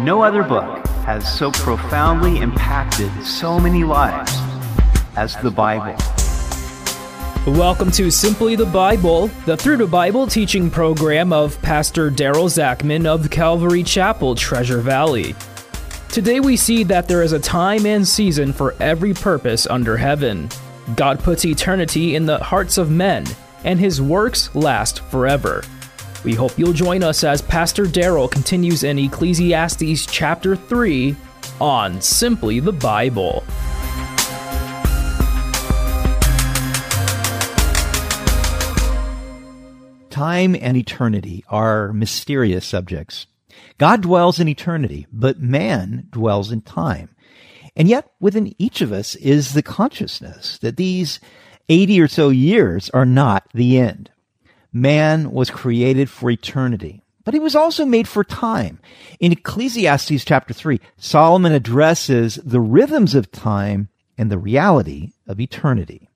No other book has so profoundly impacted so many lives as the Bible. Welcome to Simply the Bible, the Through the Bible teaching program of Pastor Daryl Zachman of Calvary Chapel, Treasure Valley. Today we see that there is a time and season for every purpose under heaven. God puts eternity in the hearts of men, and his works last forever. We hope you'll join us as Pastor Daryl continues in Ecclesiastes chapter 3 on Simply the Bible. Time and eternity are mysterious subjects. God dwells in eternity, but man dwells in time. And yet within each of us is the consciousness that these 80 or so years are not the end. Man was created for eternity, but he was also made for time. In Ecclesiastes chapter 3, Solomon addresses the rhythms of time and the reality of eternity.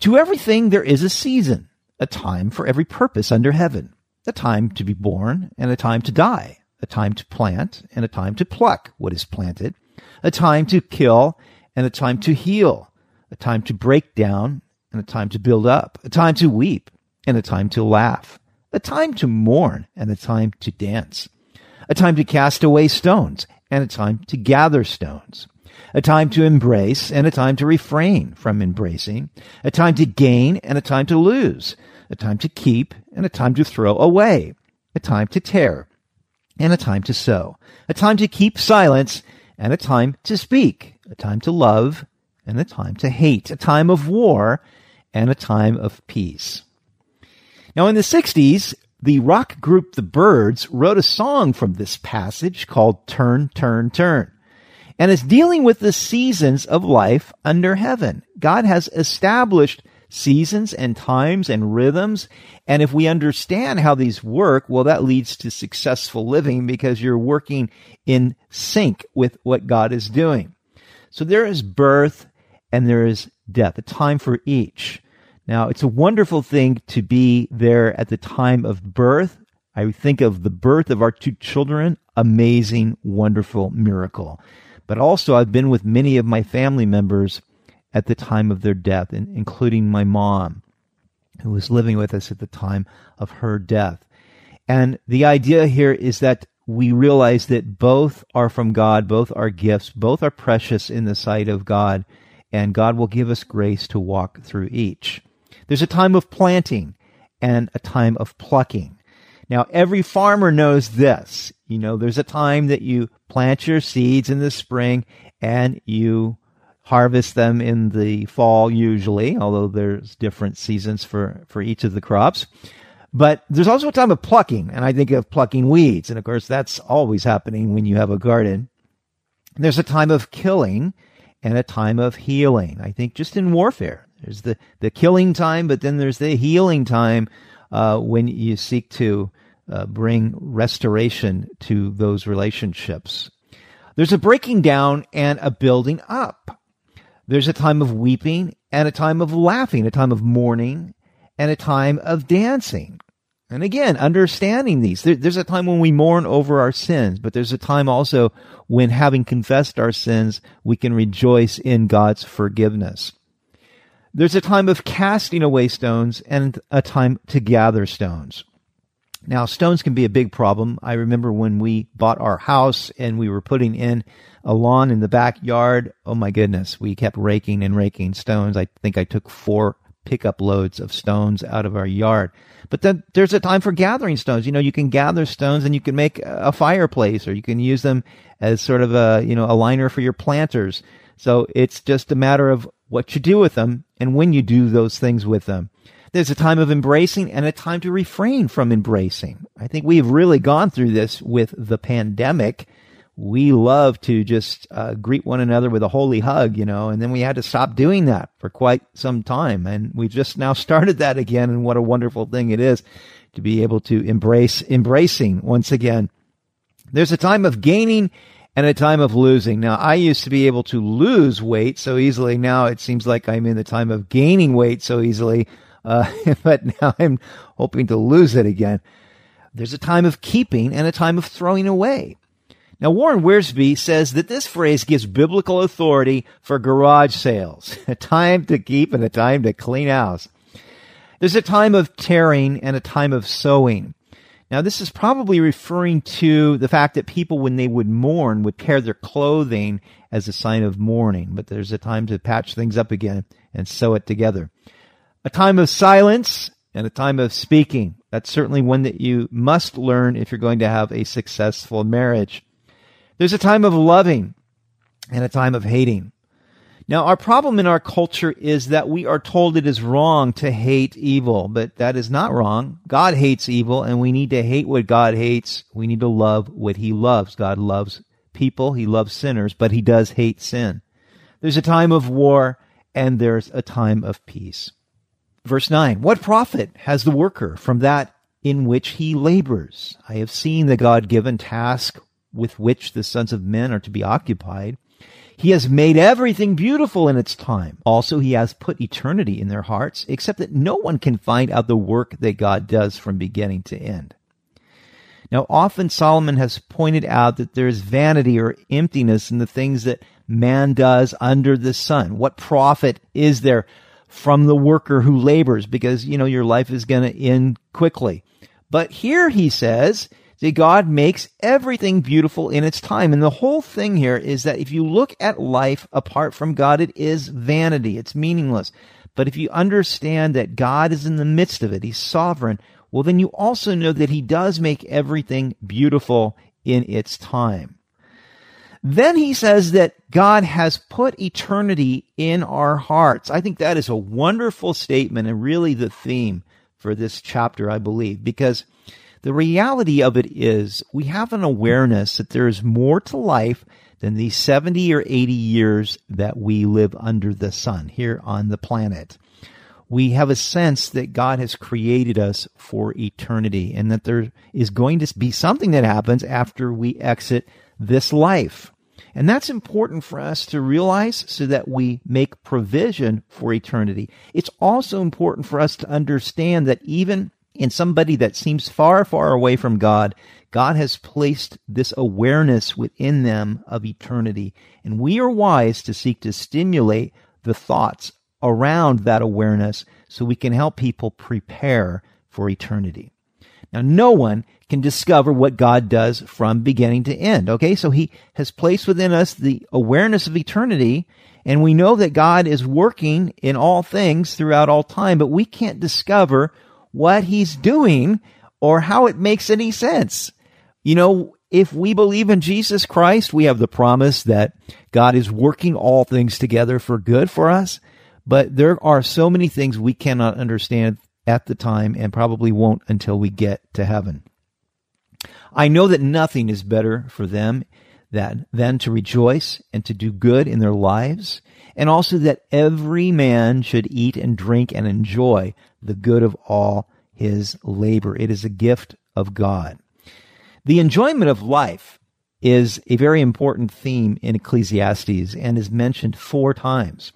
To everything there is a season, a time for every purpose under heaven, a time to be born and a time to die, a time to plant and a time to pluck what is planted, a time to kill and a time to heal, a time to break down and a time to build up, a time to weep and a time to laugh, a time to mourn and a time to dance, a time to cast away stones and a time to gather stones, a time to embrace and a time to refrain from embracing, a time to gain and a time to lose, a time to keep and a time to throw away, a time to tear and a time to sew, a time to keep silence and a time to speak, a time to love and a time to hate, a time of war and a time of peace. Now in the 60s, the rock group The Byrds wrote a song from this passage called Turn, Turn, Turn. And it's dealing with the seasons of life under heaven. God has established seasons and times and rhythms. And if we understand how these work, well, that leads to successful living because you're working in sync with what God is doing. So there is birth and there is death, a time for each. Now, it's a wonderful thing to be there at the time of birth. I think of the birth of our two children, amazing, wonderful miracle. But also, I've been with many of my family members at the time of their death, including my mom, who was living with us at the time of her death. And the idea here is that we realize that both are from God, both are gifts, both are precious in the sight of God, and God will give us grace to walk through each. There's a time of planting and a time of plucking. Now, every farmer knows this. You know, there's a time that you plant your seeds in the spring and you harvest them in the fall usually, although there's different seasons for, for each of the crops. But there's also a time of plucking, and I think of plucking weeds. And of course, that's always happening when you have a garden. There's a time of killing and a time of healing. I think just in warfare, there's the, the killing time, but then there's the healing time uh, when you seek to uh, bring restoration to those relationships. There's a breaking down and a building up. There's a time of weeping and a time of laughing, a time of mourning and a time of dancing. And again, understanding these, there, there's a time when we mourn over our sins, but there's a time also when having confessed our sins, we can rejoice in God's forgiveness. There's a time of casting away stones and a time to gather stones. Now, stones can be a big problem. I remember when we bought our house and we were putting in a lawn in the backyard. Oh my goodness. We kept raking and raking stones. I think I took four pickup loads of stones out of our yard. But then there's a time for gathering stones. You know, you can gather stones and you can make a fireplace or you can use them as sort of a, you know, a liner for your planters. So it's just a matter of what you do with them and when you do those things with them. There's a time of embracing and a time to refrain from embracing. I think we've really gone through this with the pandemic. We love to just uh, greet one another with a holy hug, you know, and then we had to stop doing that for quite some time. And we just now started that again. And what a wonderful thing it is to be able to embrace embracing once again. There's a time of gaining and a time of losing. Now, I used to be able to lose weight so easily. Now it seems like I'm in the time of gaining weight so easily. Uh, but now I'm hoping to lose it again. There's a time of keeping and a time of throwing away. Now, Warren Wiersbe says that this phrase gives biblical authority for garage sales, a time to keep and a time to clean house. There's a time of tearing and a time of sewing. Now, this is probably referring to the fact that people, when they would mourn, would tear their clothing as a sign of mourning, but there's a time to patch things up again and sew it together. A time of silence and a time of speaking. That's certainly one that you must learn if you're going to have a successful marriage. There's a time of loving and a time of hating. Now, our problem in our culture is that we are told it is wrong to hate evil, but that is not wrong. God hates evil, and we need to hate what God hates. We need to love what He loves. God loves people, He loves sinners, but He does hate sin. There's a time of war, and there's a time of peace. Verse 9 What profit has the worker from that in which he labors? I have seen the God given task with which the sons of men are to be occupied. He has made everything beautiful in its time. Also, he has put eternity in their hearts, except that no one can find out the work that God does from beginning to end. Now, often Solomon has pointed out that there is vanity or emptiness in the things that man does under the sun. What profit is there from the worker who labors? Because, you know, your life is going to end quickly. But here he says, that God makes everything beautiful in its time. And the whole thing here is that if you look at life apart from God, it is vanity. It's meaningless. But if you understand that God is in the midst of it, He's sovereign, well, then you also know that He does make everything beautiful in its time. Then he says that God has put eternity in our hearts. I think that is a wonderful statement and really the theme for this chapter, I believe, because the reality of it is we have an awareness that there is more to life than these 70 or 80 years that we live under the sun here on the planet. We have a sense that God has created us for eternity and that there is going to be something that happens after we exit this life. And that's important for us to realize so that we make provision for eternity. It's also important for us to understand that even in somebody that seems far, far away from God, God has placed this awareness within them of eternity. And we are wise to seek to stimulate the thoughts around that awareness so we can help people prepare for eternity. Now, no one can discover what God does from beginning to end. Okay. So he has placed within us the awareness of eternity. And we know that God is working in all things throughout all time, but we can't discover what he's doing or how it makes any sense. You know, if we believe in Jesus Christ, we have the promise that God is working all things together for good for us. But there are so many things we cannot understand at the time and probably won't until we get to heaven. I know that nothing is better for them than, than to rejoice and to do good in their lives, and also that every man should eat and drink and enjoy the good of all his labor. It is a gift of God. The enjoyment of life is a very important theme in Ecclesiastes and is mentioned four times.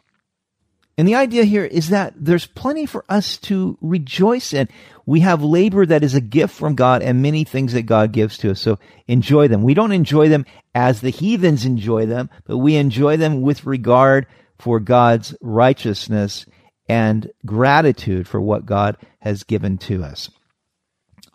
And the idea here is that there's plenty for us to rejoice in. We have labor that is a gift from God and many things that God gives to us. So enjoy them. We don't enjoy them as the heathens enjoy them, but we enjoy them with regard for God's righteousness and gratitude for what God has given to us.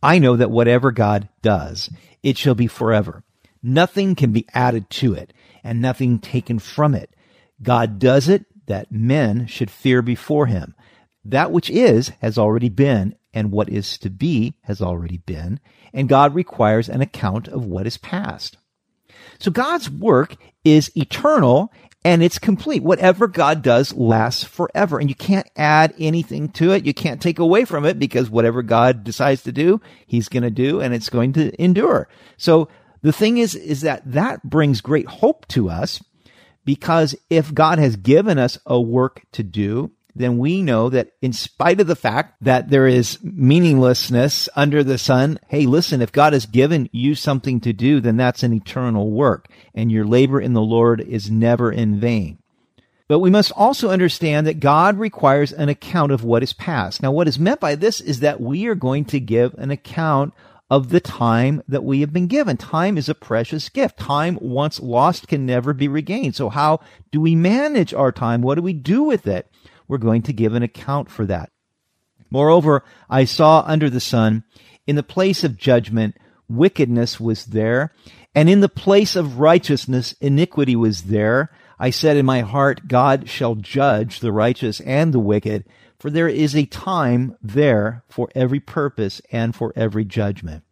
I know that whatever God does, it shall be forever. Nothing can be added to it and nothing taken from it. God does it that men should fear before him. That which is has already been, and what is to be has already been, and God requires an account of what is past. So God's work is eternal and it's complete. Whatever God does lasts forever and you can't add anything to it. You can't take away from it because whatever God decides to do, he's going to do and it's going to endure. So the thing is, is that that brings great hope to us because if God has given us a work to do, then we know that in spite of the fact that there is meaninglessness under the sun, hey, listen, if God has given you something to do, then that's an eternal work and your labor in the Lord is never in vain. But we must also understand that God requires an account of what is past. Now, what is meant by this is that we are going to give an account of the time that we have been given. Time is a precious gift. Time once lost can never be regained. So how do we manage our time? What do we do with it? We're going to give an account for that. Moreover, I saw under the sun, in the place of judgment, wickedness was there, and in the place of righteousness, iniquity was there. I said in my heart, God shall judge the righteous and the wicked, for there is a time there for every purpose and for every judgment.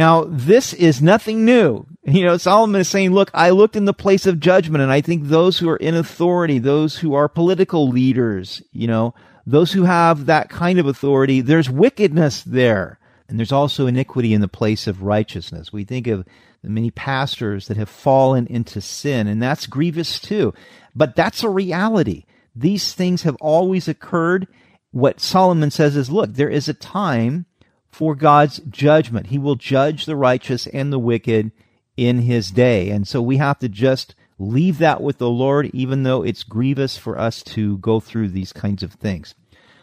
Now, this is nothing new. You know, Solomon is saying, look, I looked in the place of judgment, and I think those who are in authority, those who are political leaders, you know, those who have that kind of authority, there's wickedness there. And there's also iniquity in the place of righteousness. We think of the many pastors that have fallen into sin, and that's grievous too. But that's a reality. These things have always occurred. What Solomon says is, look, there is a time for God's judgment. He will judge the righteous and the wicked in his day. And so we have to just leave that with the Lord, even though it's grievous for us to go through these kinds of things.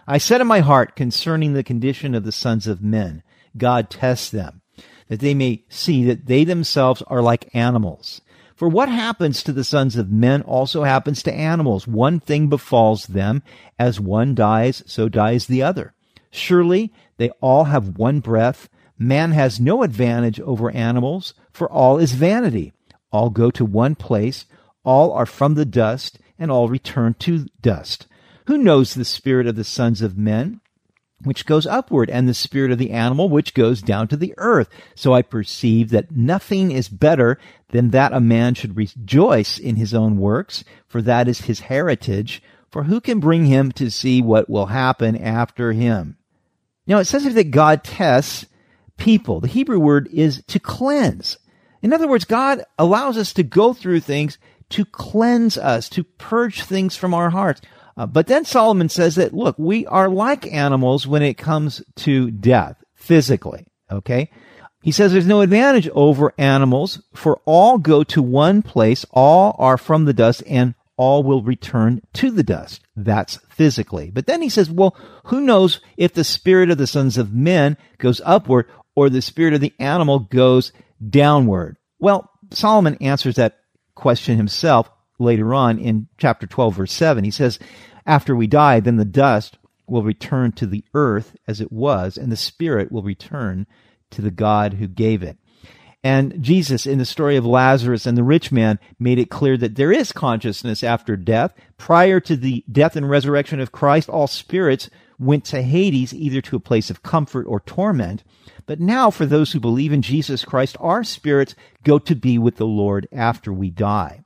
I said in my heart concerning the condition of the sons of men, God tests them, that they may see that they themselves are like animals. For what happens to the sons of men also happens to animals. One thing befalls them. As one dies, so dies the other. Surely they all have one breath. Man has no advantage over animals, for all is vanity. All go to one place. All are from the dust, and all return to dust. Who knows the spirit of the sons of men? which goes upward, and the spirit of the animal, which goes down to the earth. So I perceive that nothing is better than that a man should rejoice in his own works, for that is his heritage. For who can bring him to see what will happen after him? Now it says here that God tests people. The Hebrew word is to cleanse. In other words, God allows us to go through things to cleanse us, to purge things from our hearts. Uh, but then Solomon says that, look, we are like animals when it comes to death, physically. Okay? He says there's no advantage over animals, for all go to one place, all are from the dust, and all will return to the dust. That's physically. But then he says, well, who knows if the spirit of the sons of men goes upward or the spirit of the animal goes downward? Well, Solomon answers that question himself later on in chapter 12, verse 7. He says, After we die, then the dust will return to the earth as it was, and the spirit will return to the God who gave it. And Jesus, in the story of Lazarus and the rich man, made it clear that there is consciousness after death. Prior to the death and resurrection of Christ, all spirits went to Hades, either to a place of comfort or torment. But now, for those who believe in Jesus Christ, our spirits go to be with the Lord after we die.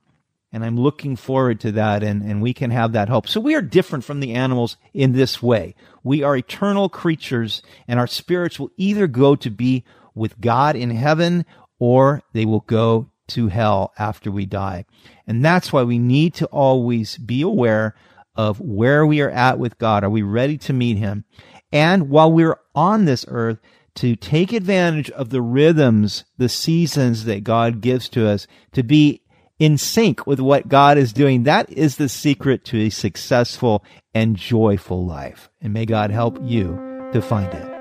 And I'm looking forward to that, and, and we can have that hope. So we are different from the animals in this way. We are eternal creatures, and our spirits will either go to be with God in heaven or they will go to hell after we die. And that's why we need to always be aware of where we are at with God. Are we ready to meet Him? And while we're on this earth, to take advantage of the rhythms, the seasons that God gives to us, to be in sync with what God is doing. That is the secret to a successful and joyful life. And may God help you to find it.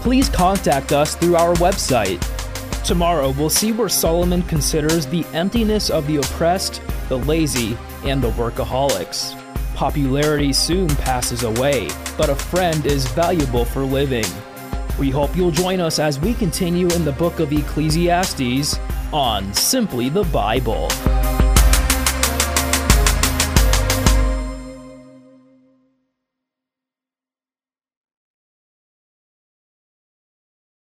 please contact us through our website. Tomorrow, we'll see where Solomon considers the emptiness of the oppressed, the lazy, and the workaholics. Popularity soon passes away, but a friend is valuable for living. We hope you'll join us as we continue in the book of Ecclesiastes on Simply the Bible.